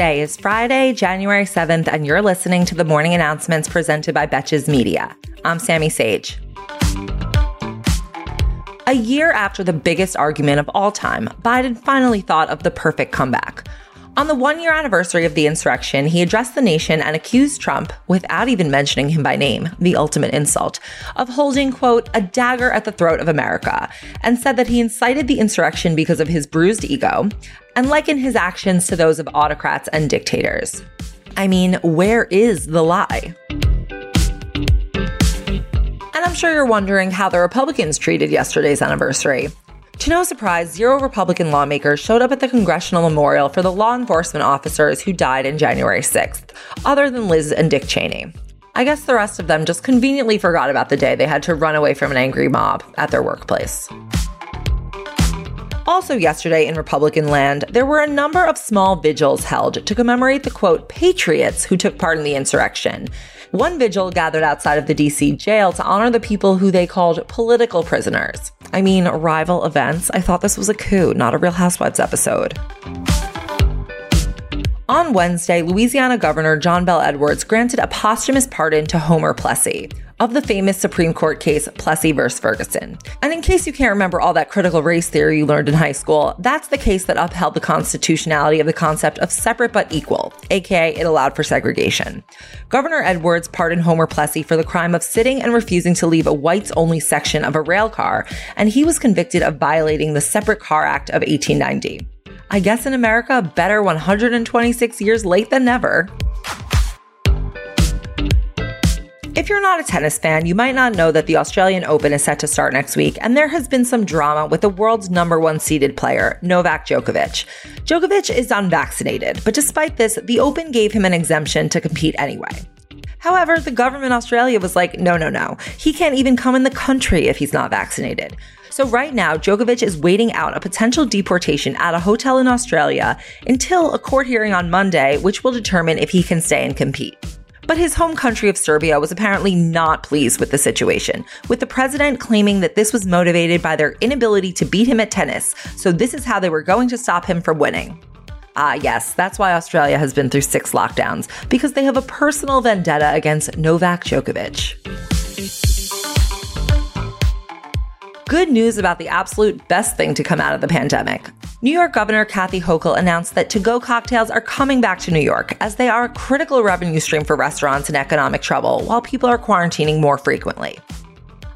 Today is Friday, January 7th, and you're listening to the morning announcements presented by Betches Media. I'm Sami Sage. A year after the biggest argument of all time, Biden finally thought of the perfect comeback. On the one year anniversary of the insurrection, he addressed the nation and accused Trump, without even mentioning him by name, the ultimate insult, of holding, quote, a dagger at the throat of America, and said that he incited the insurrection because of his bruised ego, and likened his actions to those of autocrats and dictators. I mean, where is the lie? And I'm sure you're wondering how the Republicans treated yesterday's anniversary. To no surprise, zero Republican lawmakers showed up at the Congressional Memorial for the law enforcement officers who died in January 6th, other than Liz and Dick Cheney. I guess the rest of them just conveniently forgot about the day they had to run away from an angry mob at their workplace. Also, yesterday in Republican land, there were a number of small vigils held to commemorate the quote, patriots who took part in the insurrection. One vigil gathered outside of the DC jail to honor the people who they called political prisoners. I mean, rival events. I thought this was a coup, not a Real Housewives episode. On Wednesday, Louisiana Governor John Bel Edwards granted a posthumous pardon to Homer Plessy of the famous Supreme Court case Plessy v. Ferguson. And in case you can't remember all that critical race theory you learned in high school, that's the case that upheld the constitutionality of the concept of separate but equal, aka it allowed for segregation. Governor Edwards pardoned Homer Plessy for the crime of sitting and refusing to leave a whites only section of a rail car, and he was convicted of violating the Separate Car Act of 1890. I guess in America, better 126 years late than never. If you're not a tennis fan, you might not know that the Australian Open is set to start next week, and there has been some drama with the world's number one seeded player, Novak Djokovic. Djokovic is unvaccinated, but despite this, the Open gave him an exemption to compete anyway. However, the government Australia was like, no, no, no. He can't even come in the country if he's not vaccinated. So right now, Djokovic is waiting out a potential deportation at a hotel in Australia until a court hearing on Monday, which will determine if he can stay and compete. But his home country of Serbia was apparently not pleased with the situation, with the president claiming that this was motivated by their inability to beat him at tennis, so this is how they were going to stop him from winning. Ah, yes, that's why Australia has been through six lockdowns, because they have a personal vendetta against Novak Djokovic. Good news about the absolute best thing to come out of the pandemic. New York Governor Kathy Hochul announced that to go cocktails are coming back to New York as they are a critical revenue stream for restaurants in economic trouble while people are quarantining more frequently.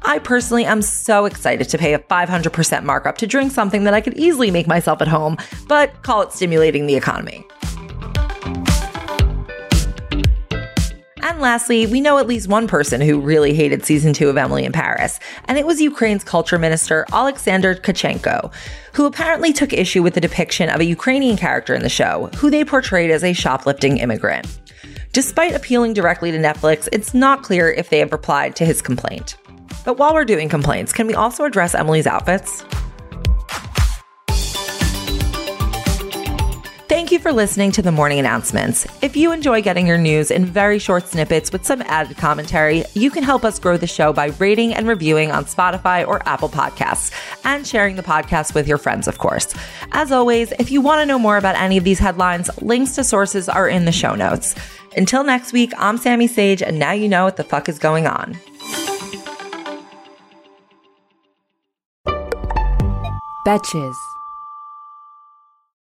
I personally am so excited to pay a 500% markup to drink something that I could easily make myself at home, but call it stimulating the economy. And lastly, we know at least one person who really hated season two of Emily in Paris, and it was Ukraine's culture minister Alexander Tkachenko, who apparently took issue with the depiction of a Ukrainian character in the show, who they portrayed as a shoplifting immigrant. Despite appealing directly to Netflix, it's not clear if they have replied to his complaint. But while we're doing complaints, can we also address Emily's outfits? You for listening to the morning announcements. If you enjoy getting your news in very short snippets with some added commentary, you can help us grow the show by rating and reviewing on Spotify or Apple Podcasts and sharing the podcast with your friends, of course. As always, if you want to know more about any of these headlines, links to sources are in the show notes. Until next week, I'm Sami Sage, and now you know what the fuck is going on. Betches.